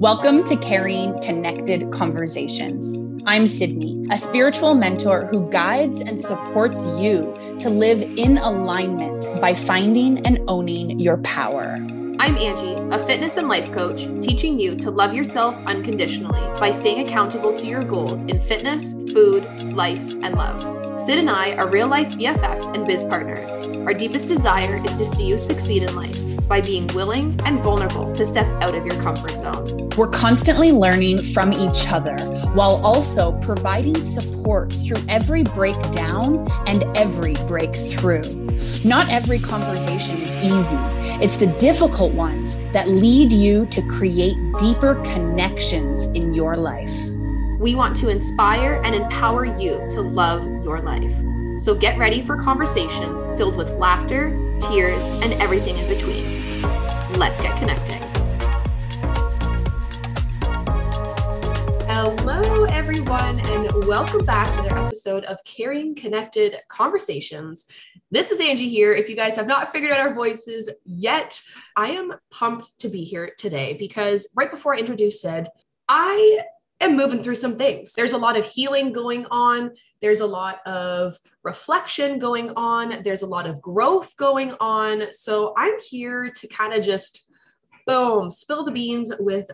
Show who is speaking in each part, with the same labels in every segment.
Speaker 1: Welcome to Carrying Connected Conversations. I'm Sydney, a spiritual mentor who guides and supports you to live in alignment by finding and owning your power.
Speaker 2: I'm Angie, a fitness and life coach, teaching you to love yourself unconditionally by staying accountable to your goals in fitness, food, life, and love. Syd and I are real life BFFs and biz partners. Our deepest desire is to see you succeed in life by being willing and vulnerable to step out of your comfort zone.
Speaker 1: We're constantly learning from each other while also providing support through every breakdown and every breakthrough. Not every conversation is easy. It's the difficult ones that lead you to create deeper connections in your life.
Speaker 2: We want to inspire and empower you to love your life. So get ready for conversations filled with laughter, tears, and everything in between let's get connecting. Hello, everyone, and welcome back to another episode of Caring Connected Conversations. This is Angie here. If you guys have not figured out our voices yet, I am pumped to be here today because right before I introduced Syd, I am moving through some things. There's a lot of healing going on. There's a lot of reflection going on. There's a lot of growth going on. So I'm here to kind of just boom, spill the beans with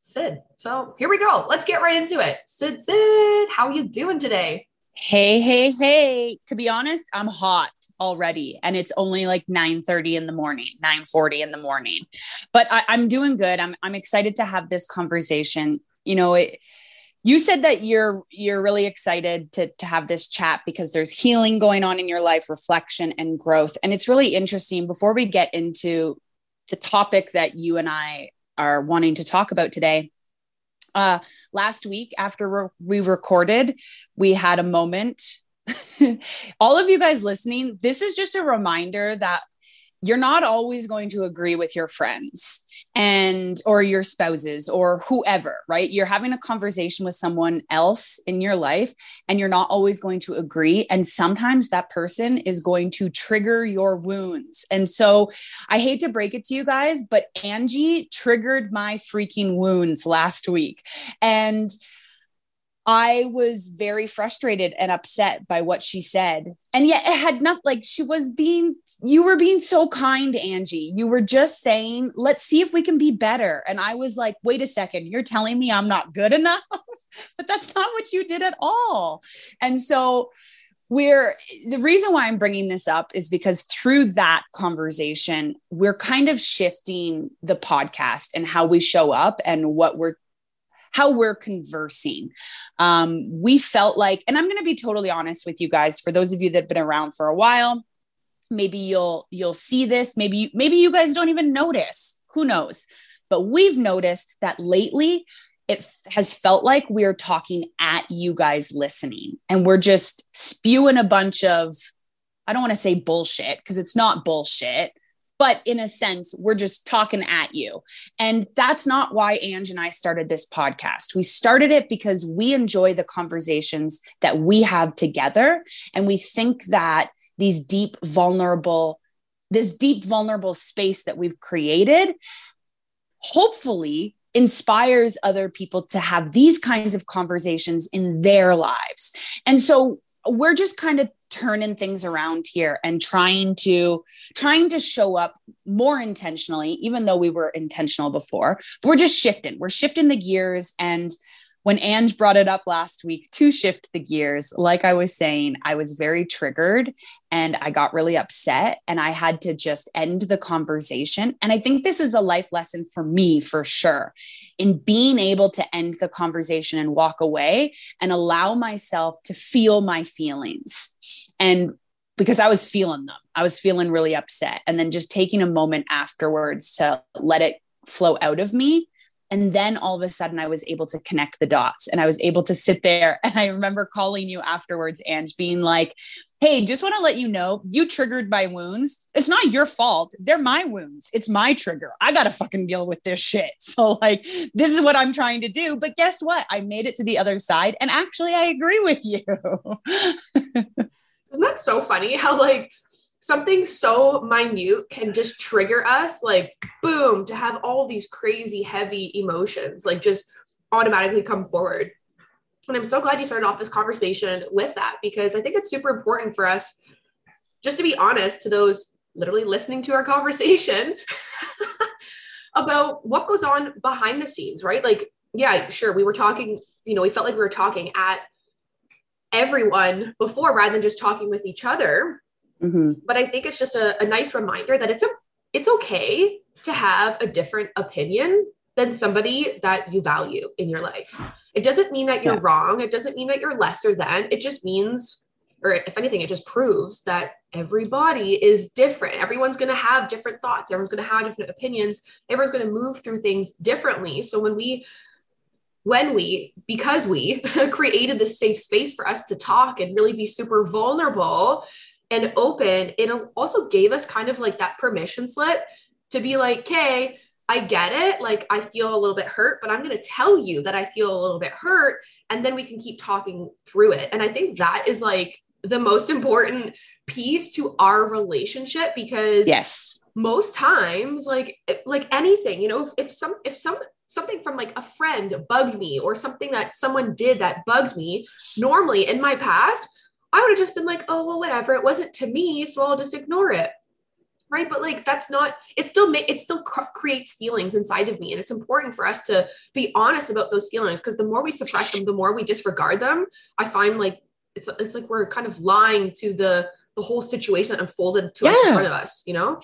Speaker 2: Syd. So here we go. Let's get right into it. Syd, Syd, how are you doing today?
Speaker 1: Hey, hey, hey. To be honest, I'm hot already and it's only like 9 30 in the morning 9 40 in the morning but I, am doing good I'm, I'm excited to have this conversation you know it you said that you're you're really excited to to have this chat because there's healing going on in your life reflection and growth. And it's really interesting before we get into the topic that you and I are wanting to talk about today uh last week after re- we recorded we had a moment. All of you guys listening this is just a reminder that you're not always going to agree with your friends and or your spouses or whoever right? You're having a conversation with someone else in your life and you're not always going to agree and sometimes that person is going to trigger your wounds. And so i hate to break it to you guys but angie triggered my freaking wounds last week. And I was very frustrated and upset by what she said. And yet it had not like she was being, you were being so kind, Angie. You were just saying, let's see if we can be better. And I was like, wait a second, you're telling me I'm not good enough? but that's not what you did at all. And so, we're the reason why I'm bringing this up is because through that conversation, we're kind of shifting the podcast and how we show up and what we're how we're conversing. Um, we felt like, and I'm going to be totally honest with you guys, for those of you that have been around for a while, maybe you'll you'll see this. Maybe maybe you guys don't even notice. Who knows? But we've noticed that lately it has felt like we're talking at you guys listening and we're just spewing a bunch of I don't want to say bullshit because it's not bullshit but in a sense, we're just talking at you. And that's not why Ange and I started this podcast. We started it because we enjoy the conversations that we have together. And we think that these deep, vulnerable, this deep, vulnerable space that we've created, hopefully inspires other people to have these kinds of conversations in their lives. And so we're just kind of turning things around here and trying to trying to show up more intentionally even though we were intentional before. We're just shifting. We're shifting the gears and when Ange brought it up last week to shift the gears, like I was saying, I was very triggered and I got really upset and I had to just end the conversation. And I think this is a life lesson for me for sure in being able to end the conversation and walk away and allow myself to feel my feelings. And because I was feeling them, I was feeling really upset. And then just taking a moment afterwards to let it flow out of me and then all of a sudden, I was able to connect the dots and I was able to sit there. And I remember calling you afterwards, Ange, being like, Hey, just want to let you know you triggered my wounds. It's not your fault. They're my wounds. It's my trigger. I got to fucking deal with this shit. So, like, this is what I'm trying to do. But guess what? I made it to the other side. And actually, I agree with you.
Speaker 2: Isn't that so funny how, like, something so minute can just trigger us like boom to have all these crazy heavy emotions like just automatically come forward. And i'm so glad you started off this conversation with that because i think it's super important for us just to be honest to those literally listening to our conversation about what goes on behind the scenes right? Like yeah sure we were talking you know we felt like we were talking at everyone before rather than just talking with each other Mm-hmm. But I think it's just a, a nice reminder that it's a it's okay to have a different opinion than somebody that you value in your life. It doesn't mean that you're yeah. wrong. It doesn't mean that you're lesser than. It just means, or if anything, it just proves that everybody is different. Everyone's going to have different thoughts. Everyone's going to have different opinions. Everyone's going to move through things differently. So when we, when we, because we created this safe space for us to talk and really be super vulnerable, and open, it also gave us kind of like that permission slip to be like, okay, I get it. Like, I feel a little bit hurt, but I'm going to tell you that I feel a little bit hurt. And then we can keep talking through it. And I think that is like the most important piece to our relationship because,
Speaker 1: yes,
Speaker 2: most times, like, like anything, you know, if, if some, if some, something from like a friend bugged me or something that someone did that bugged me, normally in my past, I would have just been like, oh, well, whatever. It wasn't to me, so I'll just ignore it. Right. But like, that's not, it still, ma- it still cr- creates feelings inside of me. And it's important for us to be honest about those feelings because the more we suppress them, the more we disregard them. I find like, it's, it's like we're kind of lying to the, the whole situation that unfolded to yeah. us in front of us, you know?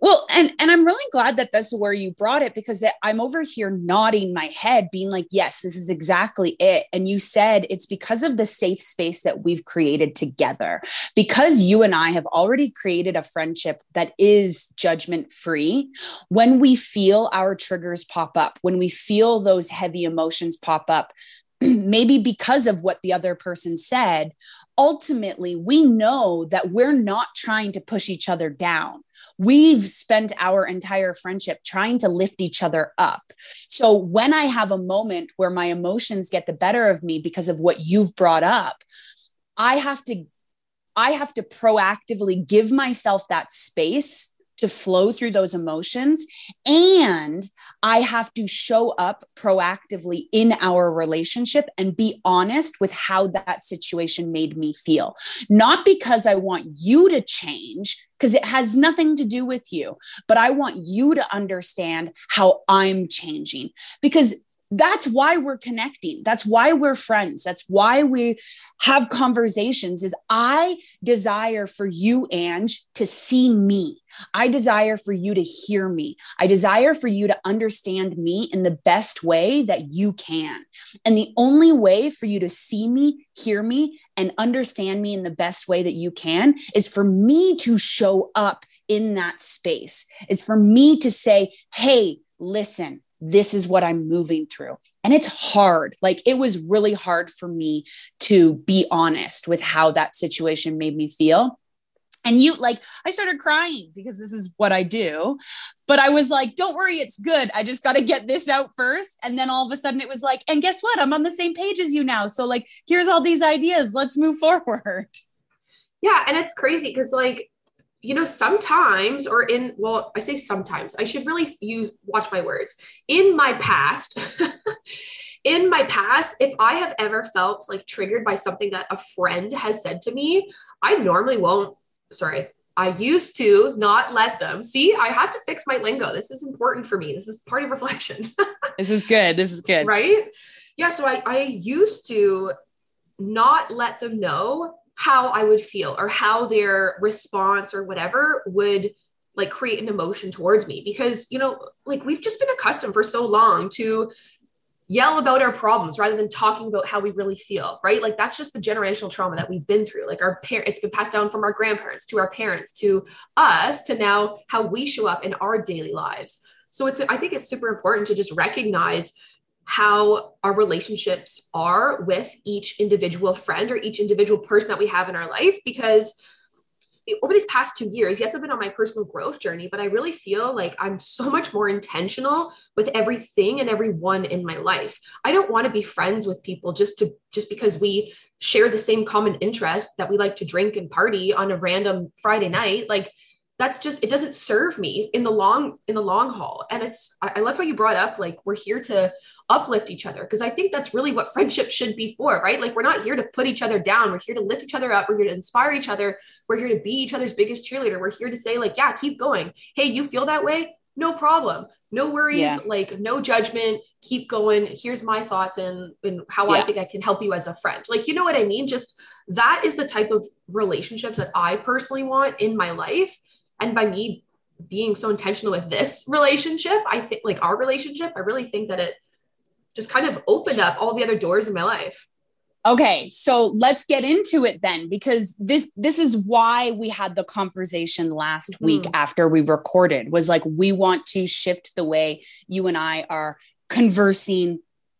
Speaker 1: Well, and and I'm really glad that that's where you brought it because I'm over here nodding my head, being like, yes, this is exactly it. And you said it's because of the safe space that we've created together, because you and I have already created a friendship that is judgment free. When we feel our triggers pop up, when we feel those heavy emotions pop up, maybe because of what the other person said, ultimately we know that we're not trying to push each other down we've spent our entire friendship trying to lift each other up. So when I have a moment where my emotions get the better of me because of what you've brought up, I have to I have to proactively give myself that space to flow through those emotions. And I have to show up proactively in our relationship and be honest with how that situation made me feel. Not because I want you to change, because it has nothing to do with you, but I want you to understand how I'm changing. Because that's why we're connecting. That's why we're friends. That's why we have conversations is i desire for you ange to see me. I desire for you to hear me. I desire for you to understand me in the best way that you can. And the only way for you to see me hear me and understand me in the best way that you can is for me to show up in that space. Is for me to say hey listen this is what I'm moving through. And it's hard. Like it was really hard for me to be honest with how that situation made me feel. And you like, I started crying because this is what I do. But I was like, don't worry, it's good. I just got to get this out first. And then all of a sudden it was like, and guess what? I'm on the same page as you now. So, like, here's all these ideas. Let's move forward.
Speaker 2: Yeah. And it's crazy because, like, you know sometimes or in well i say sometimes i should really use watch my words. In my past in my past if i have ever felt like triggered by something that a friend has said to me i normally won't sorry i used to not let them. See i have to fix my lingo. This is important for me. This is part of reflection.
Speaker 1: This is good. This is good.
Speaker 2: Right? Yeah so i i used to not let them know how I would feel or how their response or whatever would like create an emotion towards me. Because you know like we've just been accustomed for so long to yell about our problems rather than talking about how we really feel right? Like that's just the generational trauma that we've been through. Like our parents it's been passed down from our grandparents to our parents to us to now how we show up in our daily lives. So it's i think it's super important to just recognize how our relationships are with each individual friend or each individual person that we have in our life because over these past two years, yes, I've been on my personal growth journey, but I really feel like I'm so much more intentional with everything and everyone in my life. I don't want to be friends with people just to just because we share the same common interest that we like to drink and party on a random Friday night. Like that's just it doesn't serve me in the long in the long haul. And it's i, I love how you brought up like we're here to uplift each other because i think that's really what friendship should be for right? Like we're not here to put each other down. We're here to lift each other up. We're here to inspire each other. We're here to be each other's biggest cheerleader. We're here to say like yeah keep going. Hey you feel that way? No problem. No worries. Yeah. like no judgment. Keep going. Here's my thoughts and, and how yeah. i think i can help you as a friend. Like you know what i mean? Just that is the type of relationships that i personally want in my life and by me being so intentional with this relationship, I think like our relationship, I really think that it just kind of opened up all the other doors in my life.
Speaker 1: Okay, so let's get into it then because this this is why we had the conversation last mm-hmm. week after we recorded was like we want to shift the way you and I are conversing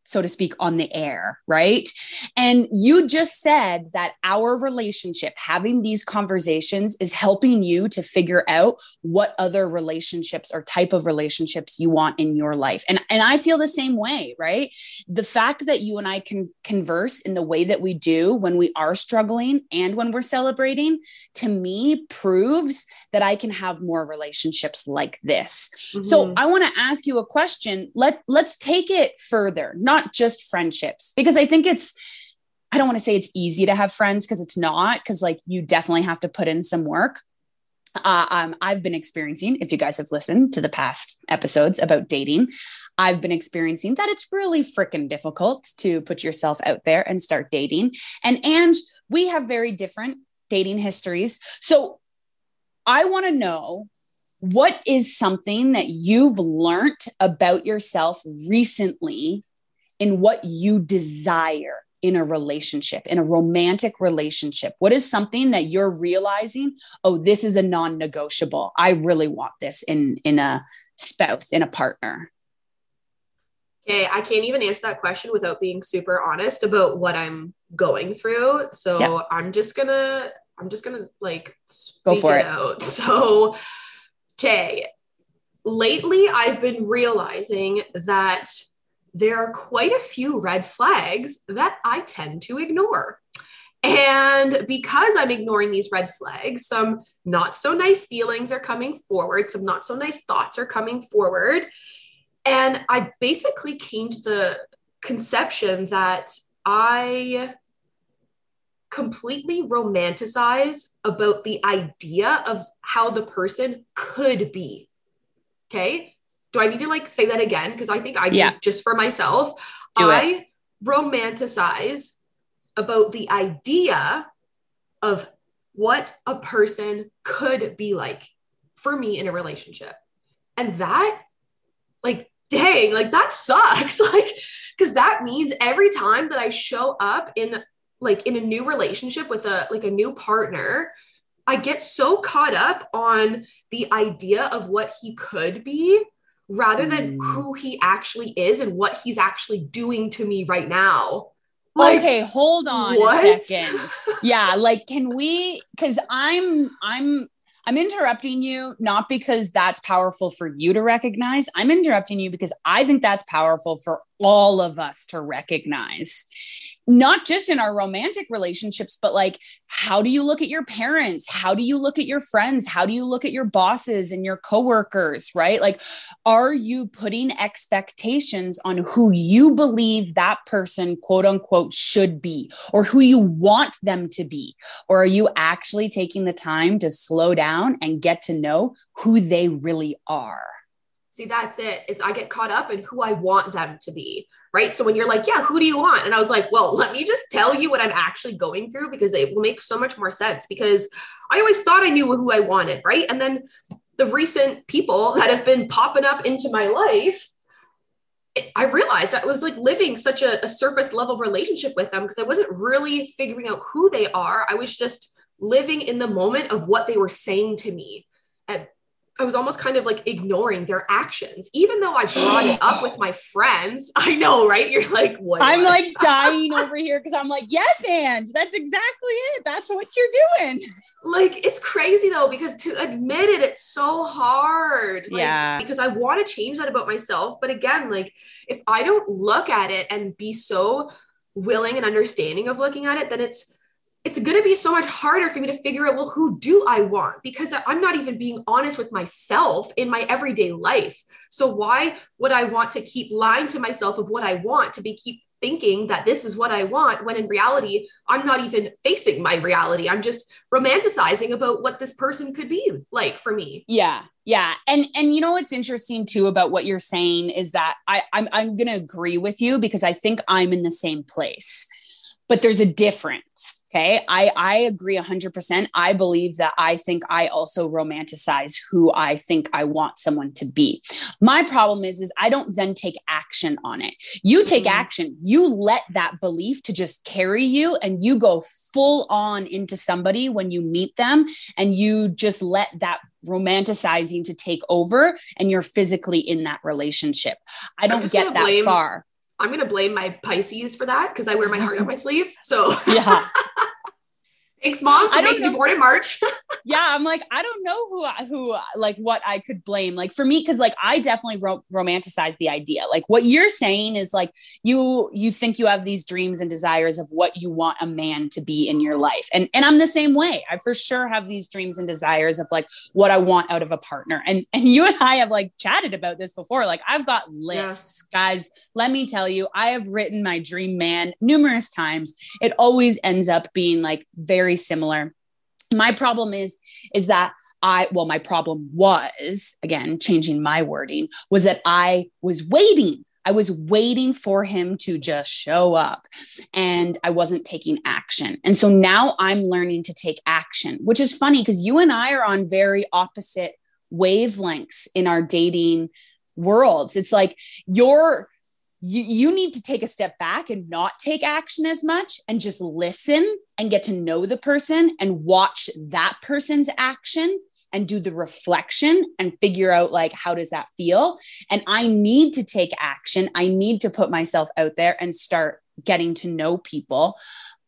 Speaker 1: so to speak, on the air, right? And you just said that our relationship, having these conversations, is helping you to figure out what other relationships or type of relationships you want in your life. And, and I feel the same way, right? The fact that you and I can converse in the way that we do when we are struggling and when we're celebrating, to me, proves that I can have more relationships like this. Mm-hmm. So I want to ask you a question. Let, let's take it further, not just friendships, because I think it's, I don't want to say it's easy to have friends because it's not, because like you definitely have to put in some work. Uh, um, I've been experiencing, if you guys have listened to the past episodes about dating, I've been experiencing that it's really freaking difficult to put yourself out there and start dating. And and we have very different dating histories. So I want to know what is something that you've learned about yourself recently in what you desire in a relationship, in a romantic relationship? What is something that you're realizing, oh, this is a non-negotiable. I really want this in in a spouse, in a partner.
Speaker 2: Okay, I can't even answer that question without being super honest about what I'm going through. So yep. I'm just gonna I'm just gonna like
Speaker 1: go for it, it
Speaker 2: out. So, okay. Lately, I've been realizing that there are quite a few red flags that I tend to ignore. And because I'm ignoring these red flags, some not so nice feelings are coming forward, some not so nice thoughts are coming forward. And I basically came to the conception that I completely romanticize about the idea of how the person could be. Okay. Do I need to like say that again? Because I think I yeah. just for myself. Do I it. romanticize about the idea of what a person could be like for me in a relationship. And that, like, dang, like that sucks. like, because that means every time that I show up in like in a new relationship with a like a new partner i get so caught up on the idea of what he could be rather than mm. who he actually is and what he's actually doing to me right now
Speaker 1: like, okay hold on what? a second yeah like can we because i'm i'm I'm interrupting you not because that's powerful for you to recognize. I'm interrupting you because I think that's powerful for all of us to recognize not just in our romantic relationships, but like, how do you look at your parents? How do you look at your friends? How do you look at your bosses and your coworkers, right? Like, are you putting expectations on who you believe that person, quote unquote, should be or who you want them to be? Or are you actually taking the time to slow down and get to know who they really are?
Speaker 2: See, that's it. It's I get caught up in who I want them to be. Right. So when you're like, yeah, who do you want? And I was like, well, let me just tell you what I'm actually going through because it will make so much more sense because I always thought I knew who I wanted. Right. And then the recent people that have been popping up into my life, I realized I was like living such a, a surface level relationship with them because I wasn't really figuring out who they are. I was just living in the moment of what they were saying to me. And I was almost kind of like ignoring their actions, even though I brought it up with my friends. I know, right? You're like, what?
Speaker 1: I'm like dying over here because I'm like, yes, Ange, that's exactly it. That's what you're doing.
Speaker 2: Like, it's crazy though, because to admit it, it's so hard. Like,
Speaker 1: Yeah.
Speaker 2: Because I want to change that about myself. But again, like, if I don't look at it and be so willing and understanding of looking at it, then it's, it's going to be so much harder for me to figure out well who do i want? Because i'm not even being honest with myself in my everyday life. So why would i want to keep lying to myself of what i want to be keep thinking that this is what i want when in reality i'm not even facing my reality. I'm just romanticizing about what this person could be like for me.
Speaker 1: Yeah, yeah, and and you know what's interesting too about what you're saying is that I I'm I'm gonna agree with you because I think I'm in the same place, but there's a difference. Okay, I I agree hundred percent. I believe that I think I also romanticize who I think I want someone to be. My problem is is I don't then take action on it. You take
Speaker 2: Mhm.
Speaker 1: action. You let that belief to just carry you, and you go full on into somebody when you meet them and you just let that romanticizing to take over and you're physically in that relationship. I don't get that
Speaker 2: blame-
Speaker 1: far.
Speaker 2: I'm going to blame my pisces for that because i wear my heart on my sleeve so
Speaker 1: Yeah.
Speaker 2: thanks mom
Speaker 1: I don't know.
Speaker 2: born in march
Speaker 1: yeah, I'm like I don't know who I- who like what I could blame. Like for me cuz like I definitely ro- romanticize the idea. Like what you're saying is like you you think you have these dreams and desires of what you want a man to be in your life. And and I'm the same way. I for sure have these dreams and desires of like what I want out of a partner. And and you and I have like chatted about this before. Like I've got lists, guys. Let me tell you, I have written my dream man numerous times. It always ends up being like very similar. My problem is is that I well my problem was again changing my wording was that I was waiting. I was waiting for him to just show up and I wasn't taking action. And so now I'm learning to take action, which is funny because you and I are on very opposite wavelengths in our dating worlds. It's like you're you, you need to take a step back and not take action as much and just listen and get to know the person and watch that person's action and do the reflection and figure out like how does that feel? And i need to take action. I need to put myself out there and start getting to know people.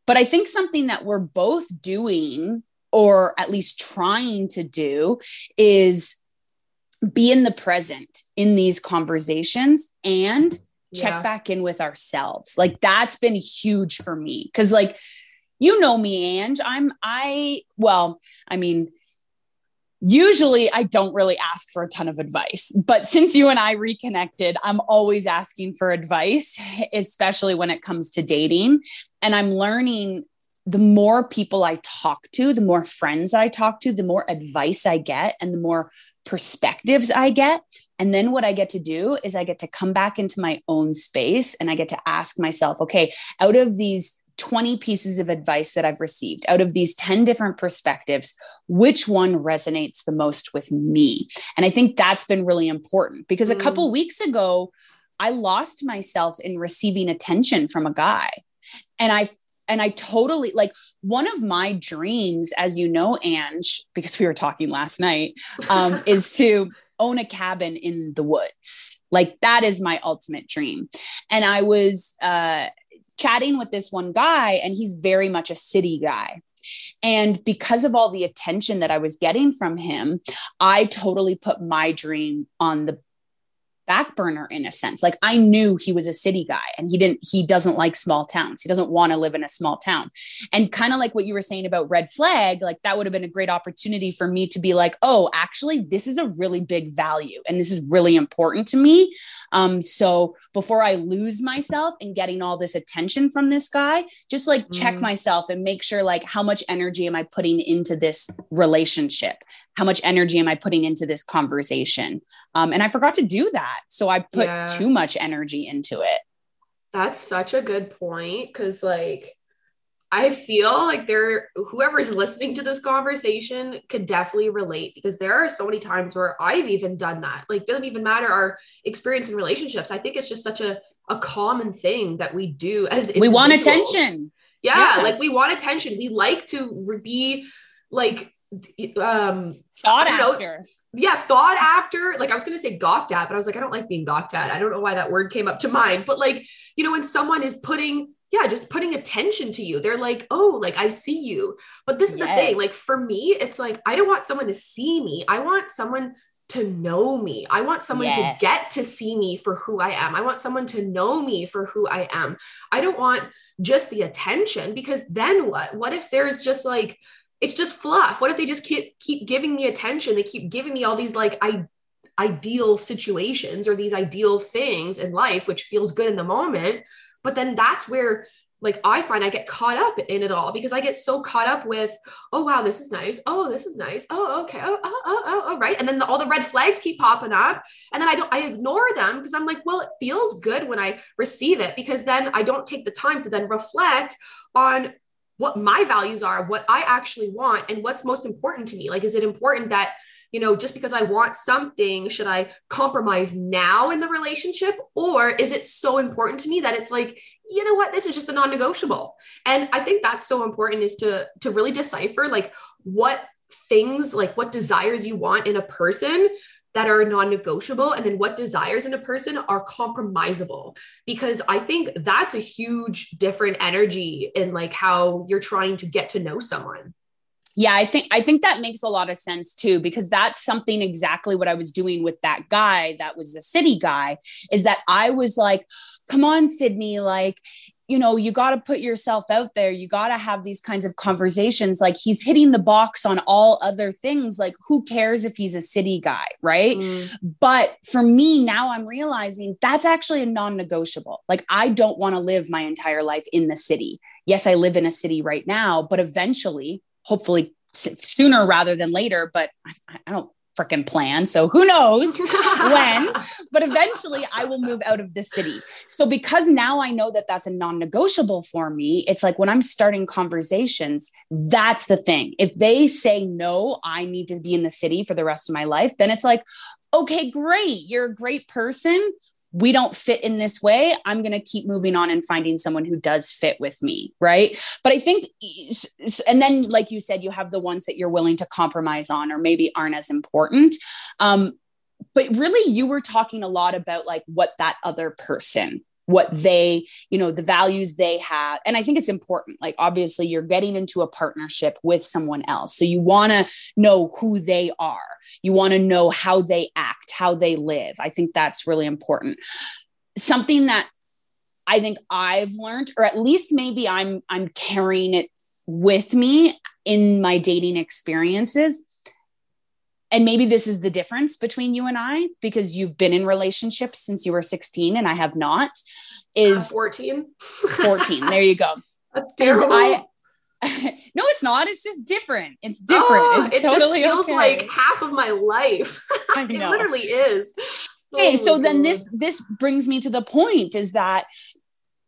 Speaker 1: But i think something that we're both doing or at least trying to do is be in the present in these conversations and check
Speaker 2: Yeah.
Speaker 1: back in with ourselves. Like that's been huge for me cuz like you know me Ange, I'm I well, I mean usually I don't really ask for a ton of advice, but since you and I reconnected, I'm always asking for advice, especially when it comes to dating, and I'm learning the more people I talk to, the more friends I talk to, the more advice I get and the more perspectives I get. And then what I get to do is I get to come back into my own space and I get to ask myself, okay, out of these 20 pieces of advice that I've received, out of these 10 different perspectives, which one resonates the most with me? And I think that's been really important because a
Speaker 2: Mm.
Speaker 1: couple weeks ago, I lost myself in receiving attention from a guy. And I and I totally like one of my dreams, as you know, Ange, because we were talking last night, um, is to own a cabin in the woods. Like that is my ultimate dream. And I was uh, chatting with this one guy, and he's very much a city guy. And because of all the attention that I was getting from him, I totally put my dream on the back burner in a sense. Like I knew he was a city guy and he didn't, he doesn't like small towns. He doesn't want to live in a small town. And kind of like what you were saying about red flag, like that would have been a great opportunity for me to be like, oh, actually, this is a really big value and this is really important to me. Um, so before I lose myself in getting all this attention from this guy, just like check
Speaker 2: Mm.
Speaker 1: myself and make sure like how much energy am I putting into this relationship? How much energy am I putting into this conversation? Um, and I forgot to do that. So I put
Speaker 2: Yeah.
Speaker 1: too much energy into it.
Speaker 2: That's such a good point because, like, I feel like there, whoever's listening to this conversation could definitely relate because there are so many times where I've even done that. Like, doesn't even matter our experience in relationships. I think it's just such a a common thing that we do as
Speaker 1: We want attention.
Speaker 2: Yeah,
Speaker 1: Yeah.
Speaker 2: like we want attention. We like to be like um
Speaker 1: thought after
Speaker 2: know, yeah thought after like i was gonna say gawked at but i was like i don't like being gawked at i don't know why that word came up to mind but like you know when someone is putting yeah just putting attention to you they're like oh like i see you but this is yes. the thing like for me it's like i don't want someone to see me i want someone to know me. I want someone yes. to get to see me for who I am. I want someone to know me for who I am. I don't want just the attention because then what? What if there's just like it's just fluff. What if they just keep keep giving me attention? They keep giving me all these like I ideal situations or these ideal things in life which feels good in the moment, but then that's where like I find I get caught up in it all because I get so caught up with, oh wow, this is nice. Oh, this is nice. Oh, okay. Oh, oh, oh, oh, oh right. And then the, all the red flags keep popping up, and then I don't. I ignore them because I'm like, well, it feels good when I receive it because then I don't take the time to then reflect on what my values are, what I actually want, and what's most important to me. Like, is it important that, you know, just because I want something, should I compromise now in the relationship? Or is it so important to me that it's like, you know what, this is just a non negotiable? And I think that's so important is to, to really decipher like what things, like what desires you want in a person that are non-negotiable and then what desires in a person are compromisable. Because i think that's a huge different energy in like how you're trying to get to know someone.
Speaker 1: Yeah i think i think that makes a lot of sense too because that's something exactly what i was doing with that guy that was a city guy is that i was like come on sydney like you know, you got to put yourself out there. You got to have these kinds of conversations. Like he's hitting the box on all other things. Like, who cares if he's a city guy? Right. Mm. But for me, now I'm realizing that's actually a non negotiable. Like, I don't want to live my entire life in the city. Yes, I live in a city right now, but eventually, hopefully sooner rather than later, but I, I don't freaking plan. So who knows when, but eventually I will move out of the city. So because now I know that that's a non negotiable for me, it's like when I'm starting conversations, that's the thing. If they say no, I need to be in the city for the rest of my life, then it's like, okay, great. You're a great person we don't fit in this way i'm going to keep moving on and finding someone who does fit with me right? But i think and then like you said you have the ones that you're willing to compromise on or maybe aren't as important. Um but really you were talking a lot about like what that other person what they you know the values they have. And i think it's important. Like obviously you're getting into a partnership with someone else. So you want to know who they are. You want to know how they act how they live. I think that's really important. Something that i think i've learned or at least maybe i'm i'm carrying it with me in my dating experiences and maybe this is the difference between you and I because you've been in relationships since you were 16 and I have not is uh,
Speaker 2: 14
Speaker 1: 14 there you go.
Speaker 2: That's terrible I,
Speaker 1: no it's not. It's just different. It's different. Oh,
Speaker 2: it's it totally just feels okay. like half of my life. It literally is.
Speaker 1: Okay oh so God. then this this brings me to the point is that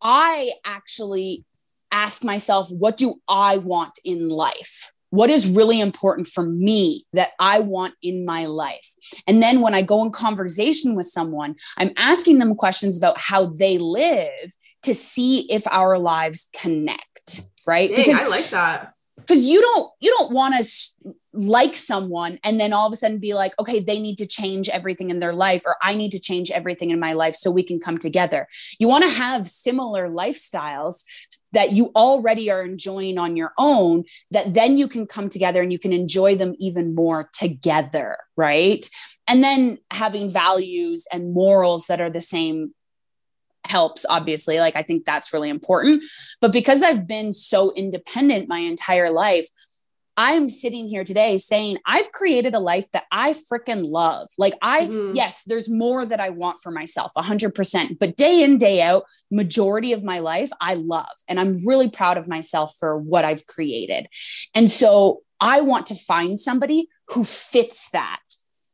Speaker 1: I actually ask myself what do I want in life what is really important for me that I want in my life? And then when I go in conversation with someone, I'm asking them questions about how they live to see if our lives connect, right?
Speaker 2: Dang, because I like that.
Speaker 1: Because you don't you don't want to like someone and then all of a sudden be like, okay, they need to change everything in their life, or I need to change everything in my life so we can come together. You want to have similar lifestyles that you already are enjoying on your own, that then you can come together and you can enjoy them even more together, right? And then having values and morals that are the same helps obviously like i think that's really important but because i've been so independent my entire life I am sitting here today saying I've created a life that I freaking love. Like I mm-hmm. yes, there's more that I want for myself 100%, but day in day out, majority of my life I love and I'm really proud of myself for what I've created. And so I want to find somebody who fits that.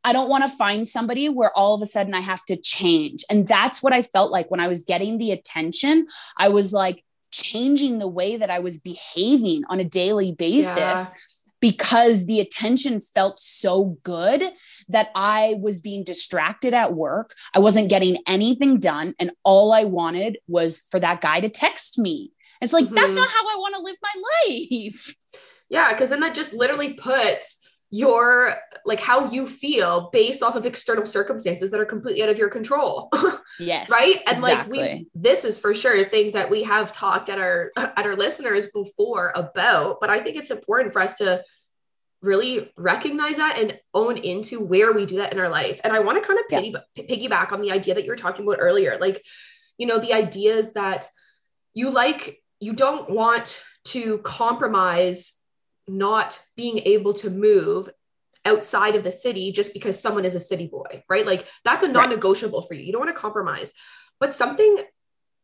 Speaker 1: I don't want to find somebody where all of a sudden I have to change. And that's what I felt like when I was getting the attention. I was like changing the way that I was behaving on a daily basis. Yeah because the attention felt so good that I was being distracted at work. I wasn't getting anything done. And all I wanted was for that guy to text me. It's like, mm-hmm. that's not how I want to live my life.
Speaker 2: Yeah. Cause then that just literally puts your like how you feel based off of external circumstances that are completely out of your control.
Speaker 1: yes.
Speaker 2: right? And exactly. like we this is for sure things that we have talked at our at our listeners before about, but I think it's important for us to really recognize that and own into where we do that in our life. And I want to kind of piggy, yeah. piggyback on the idea that you were talking about earlier. Like, you know, the idea is that you like you don't want to compromise not being able to move outside of the city just because someone is a city boy, right? Like that's a non-negotiable right. for you. You don't want to compromise. But something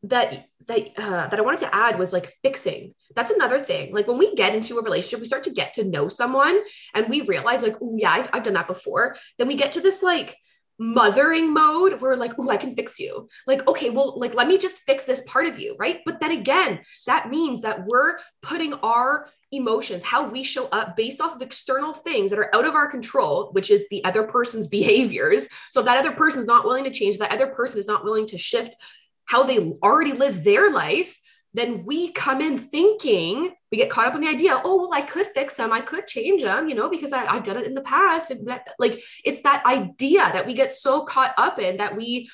Speaker 2: that that uh, that I wanted to add was like fixing. That's another thing. Like when we get into a relationship, we start to get to know someone, and we realize like, oh yeah, I've, I've done that before. Then we get to this like mothering mode where like oh i can fix you like okay well like let me just fix this part of you right but then again that means that we're putting our emotions how we show up based off of external things that are out of our control which is the other person's behaviors. So if that other person is not willing to change that other person is not willing to shift how they already live their life then we come in thinking we get caught up in the idea oh well i could fix them. I could change them you know because I, i've done it in the past. And like it's that idea that we get so caught up in that we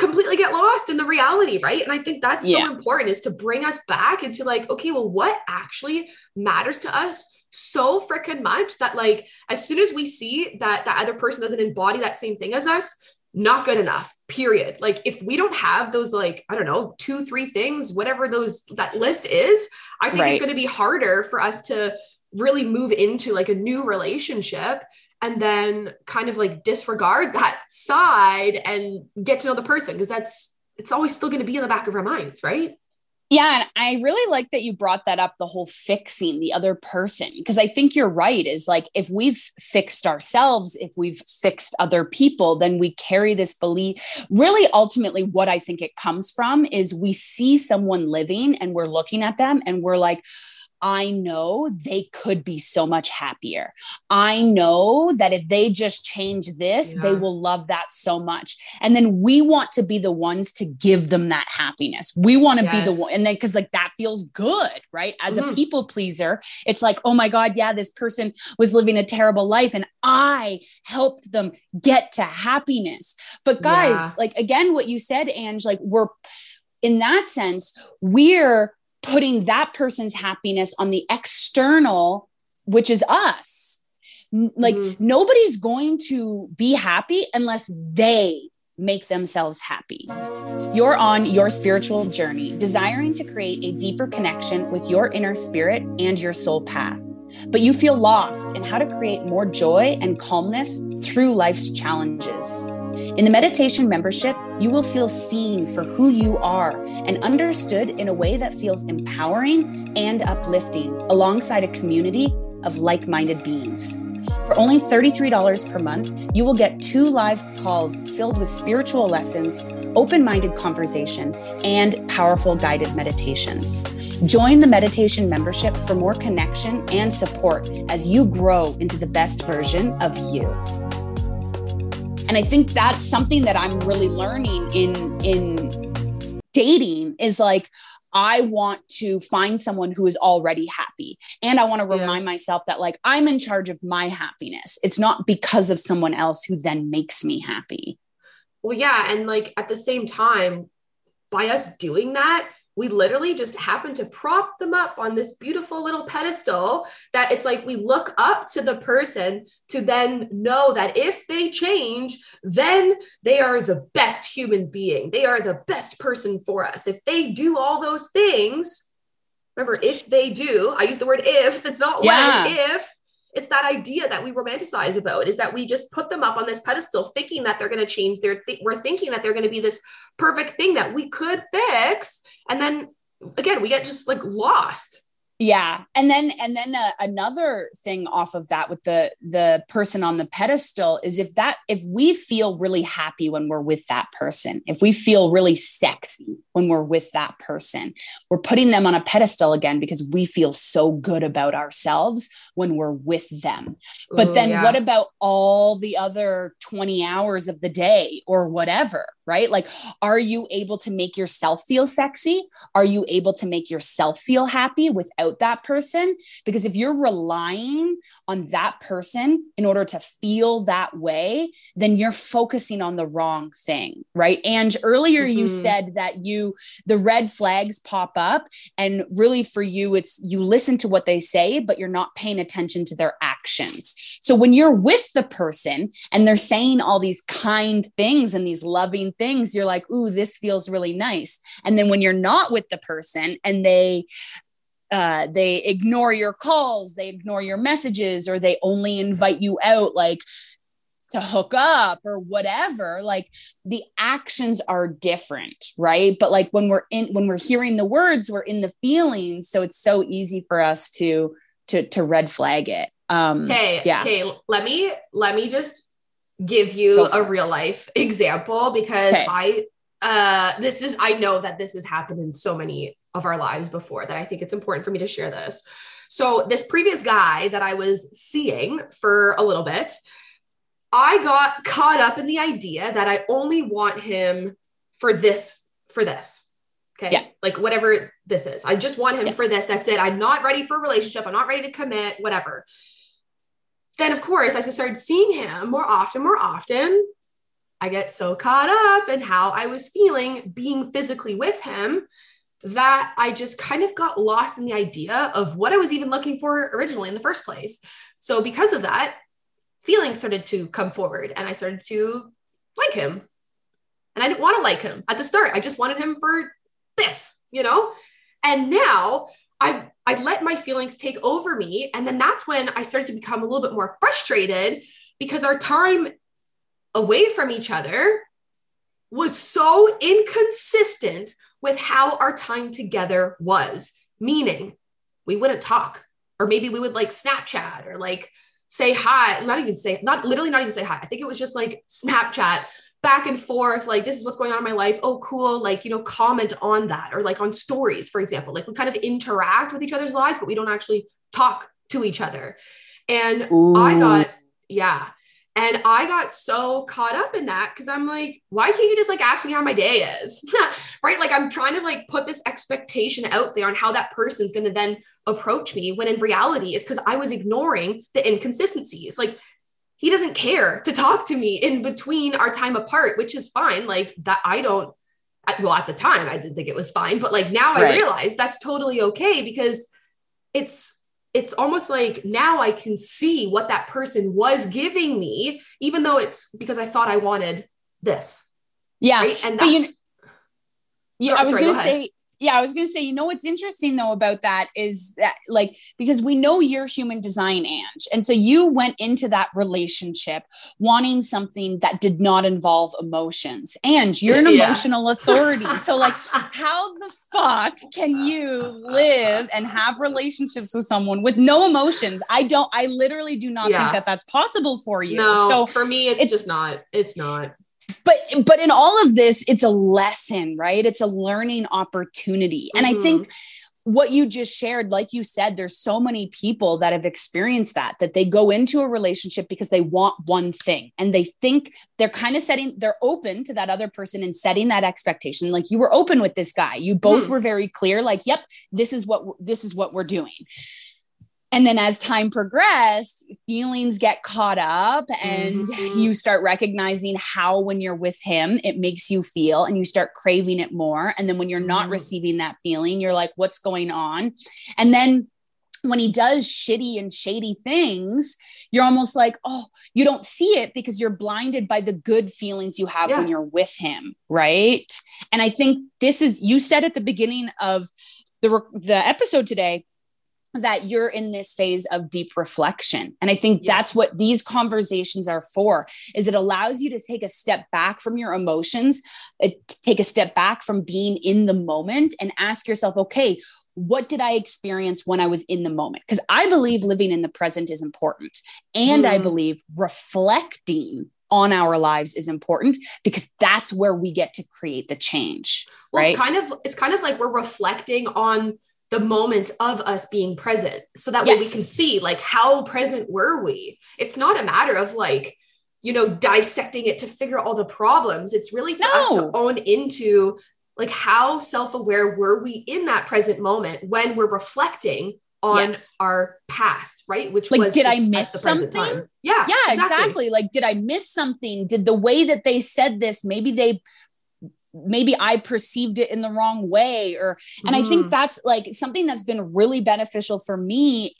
Speaker 2: completely get lost in the reality right and i think that's yeah. so important is to bring us back into like okay well what actually matters to us so freaking much that like as soon as we see that that other person doesn't embody that same thing as us not good enough period like if we don't have those like i don't know two three things whatever those that list is i think right. it's going to be harder for us to really move into like a new relationship and then kind of like disregard that side and get to know the person because that's it's always still going to be in the back of our minds right
Speaker 1: yeah, and I really like that you brought that up the whole fixing the other person because I think you're right is like if we've fixed ourselves, if we've fixed other people, then we carry this belief. Really ultimately what I think it comes from is we see someone living and we're looking at them and we're like I know they could be so much happier. I know that if they just change this, yeah. they will love that so much. And then we want to be the ones to give them that happiness. We want to yes. be the one. And then, because like that feels good, right? As mm-hmm. a people pleaser, it's like, oh my God, yeah, this person was living a terrible life and I helped them get to happiness. But guys, yeah. like again, what you said, Ange, like we're, in that sense, we're putting that person's happiness on the external, which is us. Like mm-hmm. nobody's going to be happy unless they make themselves happy. You're on your spiritual journey, desiring to create a deeper connection with your inner spirit and your soul path. But you feel lost in how to create more joy and calmness through life's challenges. In the meditation membership, you will feel seen for who you are and understood in a way that feels empowering and uplifting alongside a community of like minded beings. For only $33 per month, you will get two live calls filled with spiritual lessons, open minded conversation, and powerful guided meditations. Join the meditation membership for more connection and support as you grow into the best version of you and i think that's something that i'm really learning in in dating is like I want to find someone who is already happy. And I want to remind yeah. myself that, like, I'm in charge of my happiness. It's not because of someone else who then makes me happy.
Speaker 2: Well, yeah. And like at the same time, by us doing that, we literally just happen to prop them up on this beautiful little pedestal that it's like we look up to the person to then know that if they change, then they are the best human being. They are the best person for us. If they do all those things, remember, if they do, I use the word if, it's not yeah. when, if it's that idea that we romanticize about is that we just put them up on this pedestal thinking that they're going to change their th- we're thinking that they're going to be this perfect thing that we could fix and then again we get just like lost.
Speaker 1: Yeah. And then and then uh, another thing off of that with the the person on the pedestal is if that if we feel really happy when we're with that person if we feel really sexy when we're with that person we're putting them on a pedestal again because we feel so good about ourselves when we're with them. But Ooh, then yeah. what about all the other 20 hours of the day or whatever right? Like, are you able to make yourself feel sexy? Are you able to make yourself feel happy without that person. Because if you're relying on that person in order to feel that way, then you're focusing on the wrong thing, right? And earlier mm-hmm. you said that you, the red flags pop up, and really for you, it's you listen to what they say, but you're not paying attention to their actions. So when you're with the person and they're saying all these kind things and these loving things, you're like, ooh, this feels really nice. And then when you're not with the person and they uh, they ignore your calls, they ignore your messages, or they only invite you out like to hook up or whatever. Like the actions are different, right? But like when we're in, when we're hearing the words, we're in the feelings. So it's so easy for us to to to red flag it. Um,
Speaker 2: okay, yeah. Okay, let me let me just give you a real life example because okay. I uh this is I know that this has happened in so many of our lives before that I think it's important for me to share this. So this previous guy that I was seeing for a little bit, I got caught up in the idea that I only want him for this for this. Okay. Yeah. Like whatever this is. I just want him yeah. for this. That's it. I'm not ready for a relationship. I'm not ready to commit, whatever. Then, of course, as I started seeing him more often, more often, I get so caught up in how I was feeling being physically with him that I just kind of got lost in the idea of what I was even looking for originally in the first place. So, because of that, feelings started to come forward and I started to like him. And I didn't want to like him at the start. I just wanted him for this, you know? And now I I let my feelings take over me and then that's when I started to become a little bit more frustrated because our time away from each other was so inconsistent with how our time together was, meaning we wouldn't talk, or maybe we would like Snapchat or like say hi, not even say, not literally not even say hi. I think it was just like Snapchat back and forth, like this is what's going on in my life. Oh, cool. Like, you know, comment on that or like on stories, for example. Like we kind of interact with each other's lives, but we don't actually talk to each other. And Ooh. I got, yeah. And I got so caught up in that because I'm like, why can't you just like ask me how my day is? right. Like I'm trying to like put this expectation out there on how that person's going to then approach me when in reality it's because I was ignoring the inconsistencies. Like he doesn't care to talk to me in between our time apart, which is fine. Like that I don't well at the time I didn't think it was fine, but like now right. I realize that's totally okay because it's it's almost like now I can see what that person was giving me, even though it's because I thought I wanted this.
Speaker 1: Yeah. Right? And that's, you, yeah, oh, I was going to say, yeah, I was going to say, you know, what's interesting though about that is that, like, because we know you're human design, Ange. And so you went into that relationship wanting something that did not involve emotions. And you're an yeah. emotional authority. so, like, how the fuck can you live and have relationships with someone with no emotions? I don't, I literally do not yeah. think that that's possible for you.
Speaker 2: No, so for me, it's, it's just not. It's not
Speaker 1: but but in all of this it's a lesson right? It's a learning opportunity. And mm-hmm. i think what you just shared like you said there's so many people that have experienced that that they go into a relationship because they want one thing and they think they're kind of setting they're open to that other person and setting that expectation. Like you were open with this guy. You both mm. were very clear like yep this is what this is what we're doing and then as time progressed feelings get caught up and mm-hmm. you start recognizing how when you're with him it makes you feel and you start craving it more and then when you're not mm-hmm. receiving that feeling you're like what's going on and then when he does shitty and shady things you're almost like oh you don't see it because you're blinded by the good feelings you have yeah. when you're with him right and i think this is you said at the beginning of the the episode today that you're in this phase of deep reflection and i think yeah. that's what these conversations are for is it allows you to take a step back from your emotions uh, take a step back from being in the moment and ask yourself okay what did i experience when i was in the moment because i believe living in the present is important and mm. i believe reflecting on our lives is important because that's where we get to create the change well, right
Speaker 2: it's kind of it's kind of like we're reflecting on the moment of us being present so that way yes. we can see like how present were we it's not a matter of like you know dissecting it to figure out all the problems it's really for no. us to own into like how self-aware were we in that present moment when we're reflecting on yes. our past, right?
Speaker 1: Which like, was did I miss something?
Speaker 2: Yeah,
Speaker 1: yeah, exactly. exactly. Like, did I miss something? Did the way that they said this, maybe they maybe I perceived it in the wrong way or and mm. I think mm-hmm. that's like something that's been really beneficial for me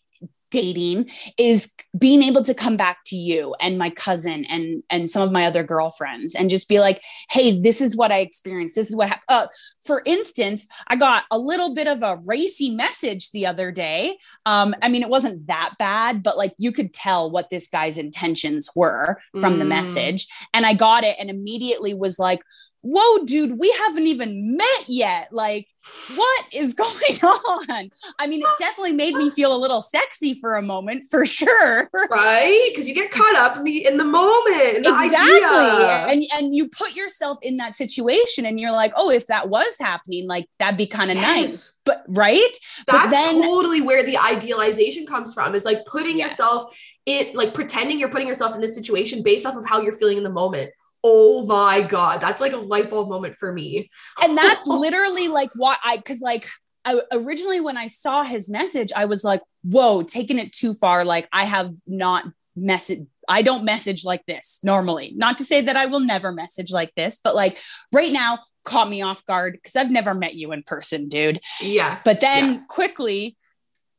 Speaker 1: dating is being able to come back to you and my cousin and and some of my other girlfriends and just be like hey this is what i experienced this is what happened uh, for instance i got a little bit of a racy message the other day um, i mean it wasn't that bad but like you could tell what this guy's intentions were from mm. the message and i got it and immediately was like whoa, dude, we haven't even met yet. Like, what is going on? I mean, it definitely made me feel a little sexy for a moment, for sure.
Speaker 2: Right? Because you get caught up in the in the moment. In the
Speaker 1: exactly. Idea. And and you put yourself in that situation and you're like, oh, if that was happening, like that'd be kind of yes. nice. But right?
Speaker 2: That's
Speaker 1: but
Speaker 2: then, totally where the idealization comes from, is like putting yes. yourself it like pretending you're putting yourself in this situation based off of how you're feeling in the moment oh my god that's like a light bulb moment for me.
Speaker 1: And that's literally like what i because like I, originally when i saw his message i was like whoa taking it too far like i have not message i don't message like this normally. Not to say that i will never message like this but like right now caught me off guard because i've never met you in person dude.
Speaker 2: Yeah
Speaker 1: but then
Speaker 2: yeah.
Speaker 1: quickly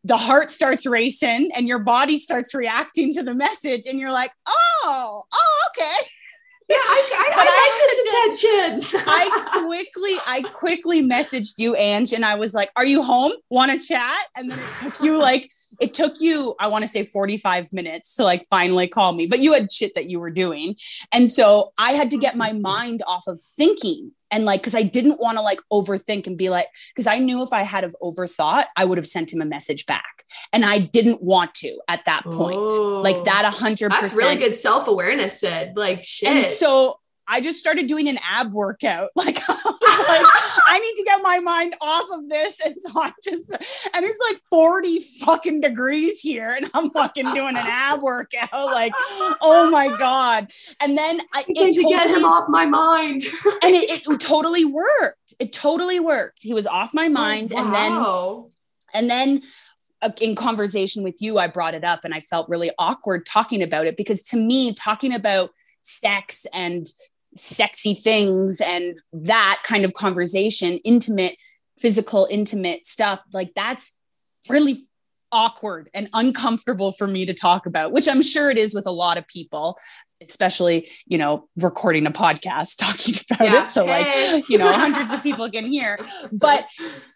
Speaker 1: the heart starts racing and your body starts reacting to the message and you're like oh oh okay
Speaker 2: yeah, I, I, I like this attention.
Speaker 1: I quickly, I quickly messaged you, Ange, and I was like, "Are you home? Want to chat?" And then it took you like, it took you, I want to say, forty-five minutes to like finally call me. But you had shit that you were doing, and so I had to get my mm-hmm. mind off of thinking and like because i didn't want to like overthink and be like because i knew if i had of overthought i would have sent him a message back and i didn't want to at that point oh, like that 100%
Speaker 2: that's really good self-awareness said like shit
Speaker 1: and so I just started doing an ab workout. Like I was like, I need to get my mind off of this. And so I just and it's like 40 fucking degrees here. And I'm fucking doing an ab workout. Like, oh my God. And then I
Speaker 2: it totally, to get him off my mind.
Speaker 1: and it, it, totally worked. It totally worked. He was off my mind. Oh, wow. And then and then Uh, in conversation with you, I brought it up and I felt really awkward talking about it because to me, talking about sex and sexy things and that kind of conversation, intimate, physical, intimate stuff, like that's really awkward and uncomfortable for me to talk about, which I'm sure it is with a lot of people, especially, you know, recording a podcast talking about yeah. it. So, hey. like, you know, hundreds of people can hear. But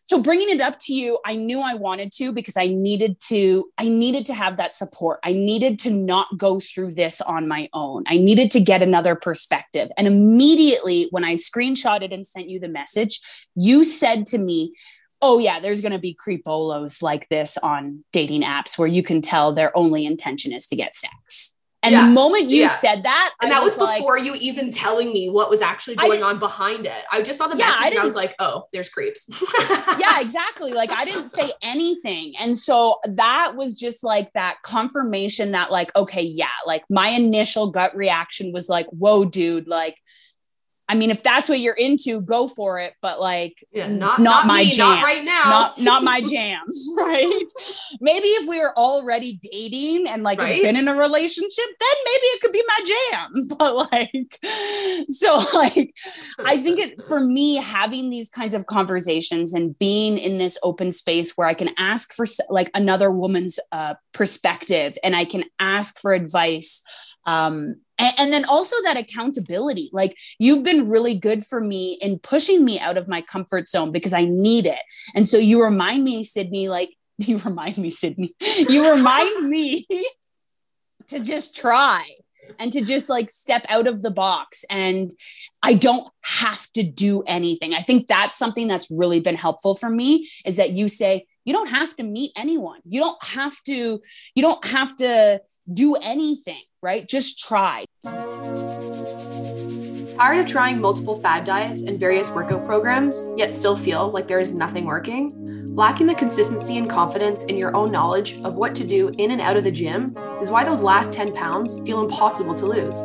Speaker 1: so bringing it up to you i knew i wanted to because i needed to i needed to have that support i needed to not go through this on my own i needed to get another perspective and immediately when i screenshotted and sent you the message you said to me oh yeah there's going to be creepolos like this on dating apps where you can tell their only intention is to get sex and yeah. the moment you yeah. said that,
Speaker 2: and I that was, was before like, you even telling me what was actually going on behind it. I just saw the yeah, message I and I was like, oh, there's creeps.
Speaker 1: yeah, exactly. Like I didn't say anything. And so that was just like that confirmation that, like, okay, yeah, like my initial gut reaction was like, whoa, dude, like I mean, if that's what you're into, go for it. But like,
Speaker 2: yeah, not, not, not my me, jam. Not right now.
Speaker 1: Not, not my jam. right. Maybe if we were already dating and like right? been in a relationship, then maybe it could be my jam. But like, so like, I think it for me, having these kinds of conversations and being in this open space where I can ask for like another woman's uh, perspective and I can ask for advice um, and, and, then also that accountability like you've been really good for me in pushing me out of my comfort zone because i need it. And so you remind me sydney like you remind me sydney. You remind me to just try and to just like step out of the box and i don't have to do anything i think that's something that's really been helpful for me is that you say you don't have to meet anyone you don't have to you don't have to do anything right? Just try.
Speaker 2: Tired of trying multiple fad diets and various workout programs, yet still feel like there is nothing working? Lacking the consistency and confidence in your own knowledge of what to do in and out of the gym is why those last 10 pounds feel impossible to lose.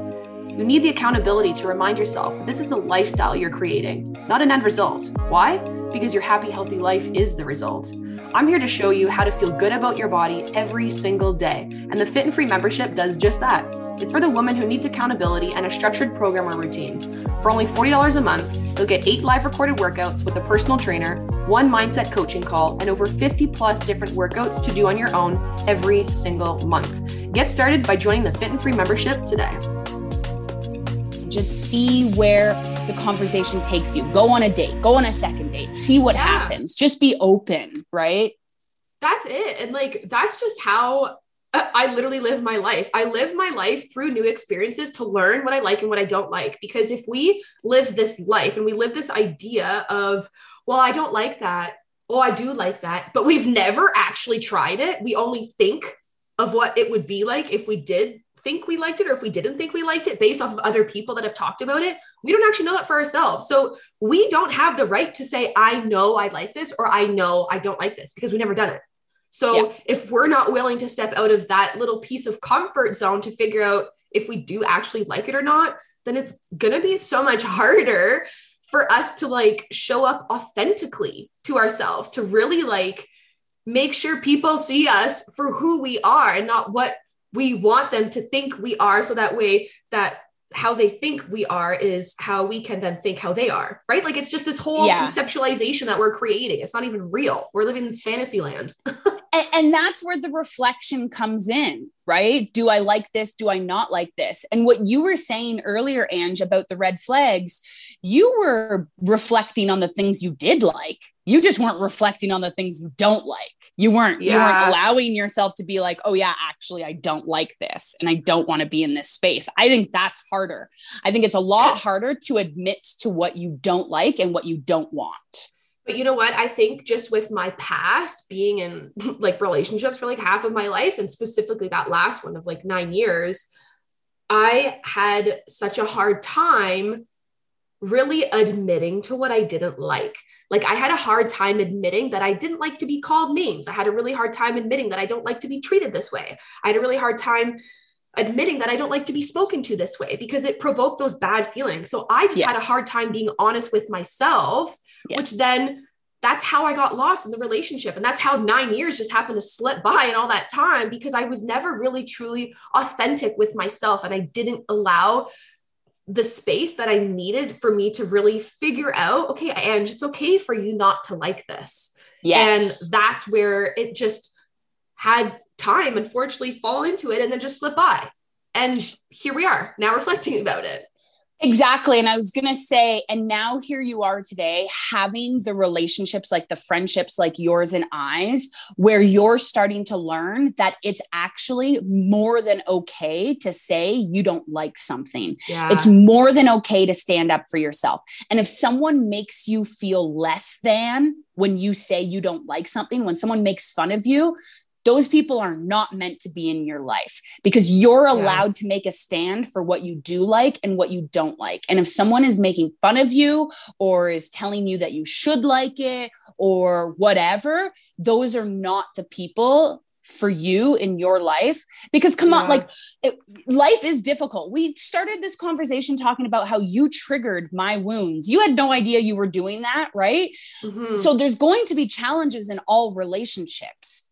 Speaker 2: You need the accountability to remind yourself this is a lifestyle you're creating, not an end result. Why? Because your happy, healthy life is the result. I'm here to show you how to feel good about your body every single day, and the Fit and Free membership does just that. It's for the woman who needs accountability and a structured program or routine. For only $40 a month, you'll get eight live recorded workouts with a personal trainer, one mindset coaching call, and over 50 plus different workouts to do on your own every single month. Get started by joining the Fit and Free membership today.
Speaker 1: Just see where the conversation takes you. Go on a date, go on a second date, see what yeah. happens. Just be open, right?
Speaker 2: That's it. And like, that's just how uh, I literally live my life. I live my life through new experiences to learn what I like and what I don't like. Because if we live this life and we live this idea of, well, I don't like that. Oh, I do like that. But we've never actually tried it. We only think of what it would be like if we did think we liked it or if we didn't think we liked it based off of other people that have talked about it. We don't actually know that for ourselves. So we don't have the right to say, I know I like this or I know I don't like this because we've never done it. So yeah. if we're not willing to step out of that little piece of comfort zone to figure out if we do actually like it or not, then it's going to be so much harder for us to like show up authentically to ourselves, to really like make sure people see us for who we are and not what we want them to think we are. So that way, that how they think we are is how we can then think how they are, right? Like it's just this whole yeah. conceptualization that we're creating. It's not even real. We're living in this fantasy land.
Speaker 1: and, and that's where the reflection comes in right? Do i like this? Do i not like this? And what you were saying earlier ange about the red flags you were reflecting on the things you did like. You just weren't reflecting on the things you don't like. You weren't yeah. you weren't allowing yourself to be like oh yeah actually i don't like this and i don't want to be in this space. I think that's harder. I think it's a lot harder to admit to what you don't like and what you don't want
Speaker 2: but you know what? I think just with my past being in like relationships for like half of my life, and specifically that last one of like nine years, I had such a hard time really admitting to what I didn't like. Like I had a hard time admitting that I didn't like to be called names. I had a really hard time admitting that I don't like to be treated this way. I had a really hard time admitting that I don't like to be spoken to this way because it provoked those bad feelings. So I just yes. had a hard time being honest with myself, yeah. which then that's how I got lost in the relationship. And that's how nine years just happened to slip by in all that time because I was never really truly authentic with myself. And I didn't allow the space that I needed for me to really figure out, okay, Ange, it's okay for you not to like this. Yes. And that's where it just had time, unfortunately, fall into it and then just slip by. And here we are now reflecting about it.
Speaker 1: Exactly. And I was going to say, and now here you are today having the relationships like the friendships like yours and I's, where you're starting to learn that it's actually more than okay to say you don't like something. Yeah. It's more than okay to stand up for yourself. And if someone makes you feel less than when you say you don't like something, when someone makes fun of you, those people are not meant to be in your life because you're allowed yeah. to make a stand for what you do like and what you don't like. And if someone is making fun of you or is telling you that you should like it or whatever, those are not the people for you in your life because come yeah. on like it, life is difficult we started this conversation talking about how you triggered my wounds you had no idea you were doing that right mm-hmm. so there's going to be challenges in all relationships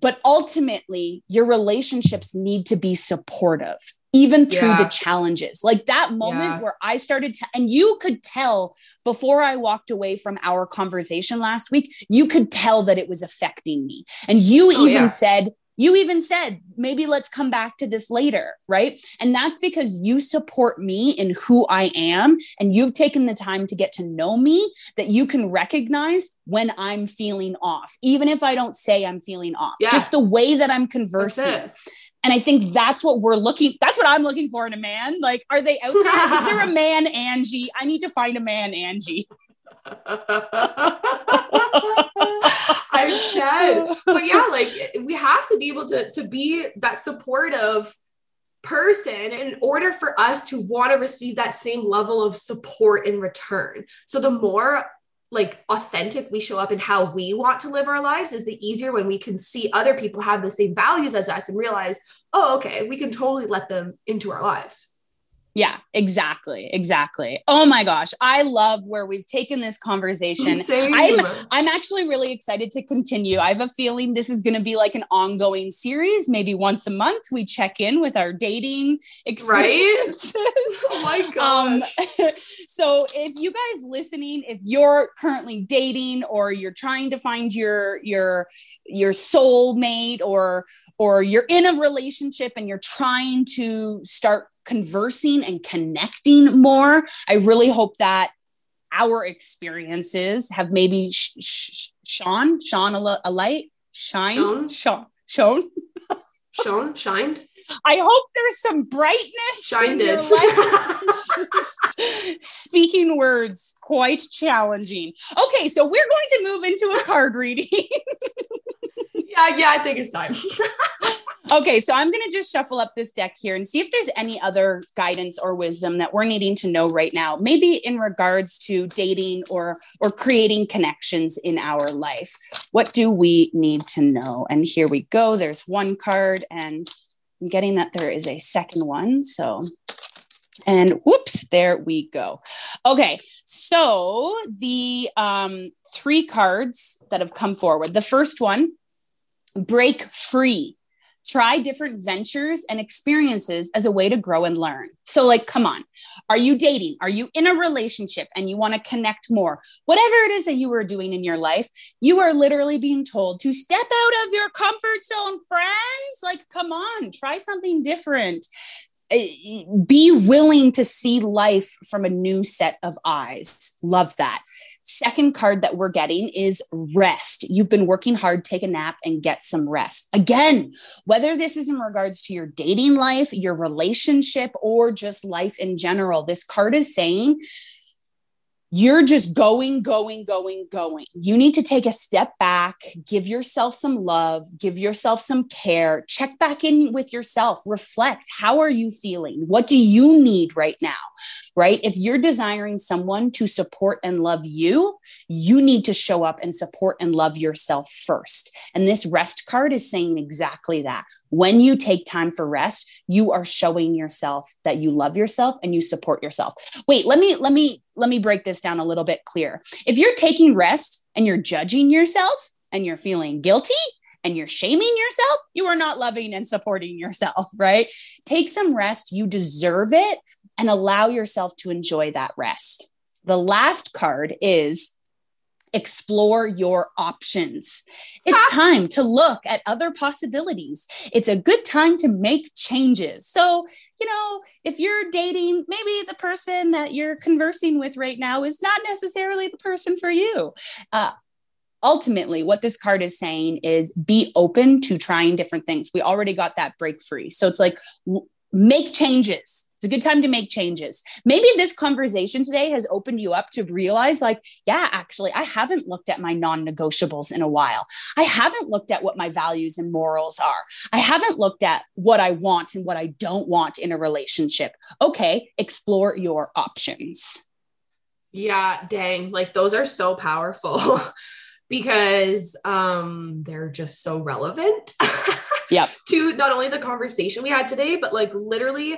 Speaker 1: but ultimately your relationships need to be supportive even through yeah. the challenges like that moment yeah. where i started to and you could tell before i walked away from our conversation last week you could tell that it was affecting me and you oh, even yeah. said you even said, maybe let's come back to this later, right? And that's because you support me in who I am and you've taken the time to get to know me that you can recognize when I'm feeling off, even if I don't say I'm feeling off, yeah. just the way that I'm conversing. And I think that's what we're looking, that's what I'm looking for in a man. Like, are they out there? Is there a man, Angie? I need to find a man, Angie.
Speaker 2: I'm dead. But yeah, like we have to be able to, to be that supportive person in order for us to want to receive that same level of support in return. So the more like authentic we show up in how we want to live our lives is the easier when we can see other people have the same values as us and realize, oh, okay, we can totally let them into our lives.
Speaker 1: Yeah, exactly. Exactly. Oh my gosh. I love where we've taken this conversation.
Speaker 2: Same.
Speaker 1: I'm I'm actually really excited to continue. I have a feeling this is going to be like an ongoing series. Maybe once a month we check in with our dating experiences.
Speaker 2: Right? oh my gosh.
Speaker 1: Um, so if you guys listening, if you're currently dating or you're trying to find your your your soulmate or or you're in a relationship and you're trying to start conversing and connecting more. I really hope that our experiences have maybe sh- sh- shone, shone a, a light, shined, shone, shone,
Speaker 2: shone, shined.
Speaker 1: I hope there's some brightness.
Speaker 2: Shined it.
Speaker 1: Speaking words, quite challenging. Okay, so we're going to move into a card reading.
Speaker 2: yeah, yeah, I think it's time.
Speaker 1: Okay, so I'm going to just shuffle up this deck here and see if there's any other guidance or wisdom that we're needing to know right now, maybe in regards to dating or or creating connections in our life. What do we need to know? And here we go. There's one card and I'm getting that there is a second one. So and whoops, there we go. Okay, so the um, three cards that have come forward. The first one, break free try different ventures and experiences as a way to grow and learn. So, like, come on, are you dating? Are you in a relationship and you want to connect more? Whatever it is that you are doing in your life, you are literally being told to step out of your comfort zone, friends. Like, come on, try something different. Eh, be willing to see life from a new set of eyes. Love that. Second card that we're getting is rest. You've been working hard, take a nap and get some rest. Again, whether this is in regards to your dating life, your relationship, or just life in general, this card is saying you're just going, going, going, going. You need to take a step back, give yourself some love, give yourself some care, check back in with yourself, reflect. How are you feeling? What do you need right now? Right? If you're desiring someone to support and love you, you need to show up and support and love yourself first. And this rest card is saying exactly that. When you take time for rest, you are showing yourself that you love yourself and you support yourself. Wait, let me let me let me break this down a little bit clear. If you're taking rest and you're judging yourself and you're feeling guilty and you're shaming yourself, you are not loving and supporting yourself, right? Take some rest. You deserve it and allow yourself to enjoy that rest. The last card is explore your options. It's time to look at other possibilities. It's a good time to make changes. So, you know, if you're dating, maybe the person that you're conversing with right now is not necessarily the person for you. Uh, ultimately what this card is saying is be open to trying different things we already got that break free so it's like make changes it's a good time to make changes. Maybe this conversation today has opened you up to realize, like, yeah, actually, I haven't looked at my non negotiables in a while. I haven't looked at what my values and morals are. I haven't looked at what I want and what I don't want in a relationship. Okay, explore your options.
Speaker 2: Yeah, dang. Like, those are so powerful. because um they're just so relevant
Speaker 1: yep.
Speaker 2: to not only the conversation we had today but like literally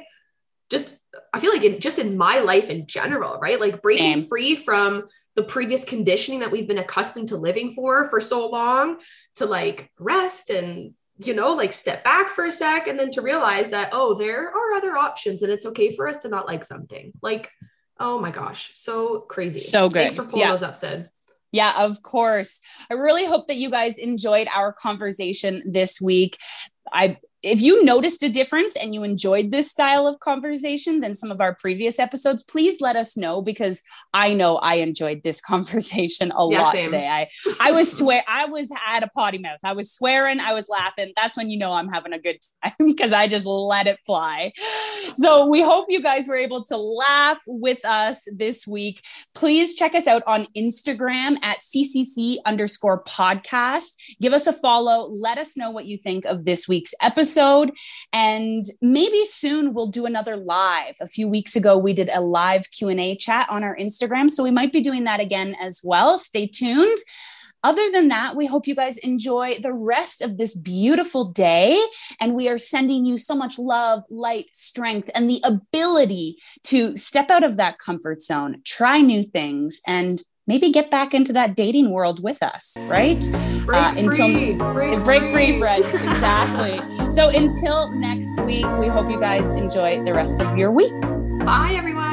Speaker 2: just I feel like in just in my life in general, right? Like breaking Same. free from the previous conditioning that we've been accustomed to living for for so long to like rest and you know like step back for a sec and then to realize that oh there are other options and it's okay for us to not like something like oh my gosh so crazy
Speaker 1: so good
Speaker 2: thanks for pulling yeah. those up Syd
Speaker 1: yeah, of course. I really hope that you guys enjoyed our conversation this week. I if you noticed a difference and you enjoyed this style of conversation than some of our previous episodes, please let us know because I know I enjoyed this conversation a yeah, lot same. today. I I was swear I was at a potty mouth. I was swearing, I was laughing. That's when you know I'm having a good time because I just let it fly. So we hope you guys were able to laugh with us this week. Please check us out on Instagram at CCC underscore podcast. Give us a follow. Let us know what you think of this week's episode episode. And maybe soon we'll do another live. A few weeks ago, we did a live Q&A chat on our Instagram. So we might be doing that again as well. Stay tuned. other than that, we hope you guys enjoy the rest of this beautiful day. And we are sending you so much love, light, strength, and the ability to step out of that comfort zone, try new things, and maybe get back into that dating world with us, right?
Speaker 2: Break uh, free.
Speaker 1: Break, break free. free, friends. exactly. so until next week, we hope you guys enjoy the rest of your week.
Speaker 2: Bye, everyone.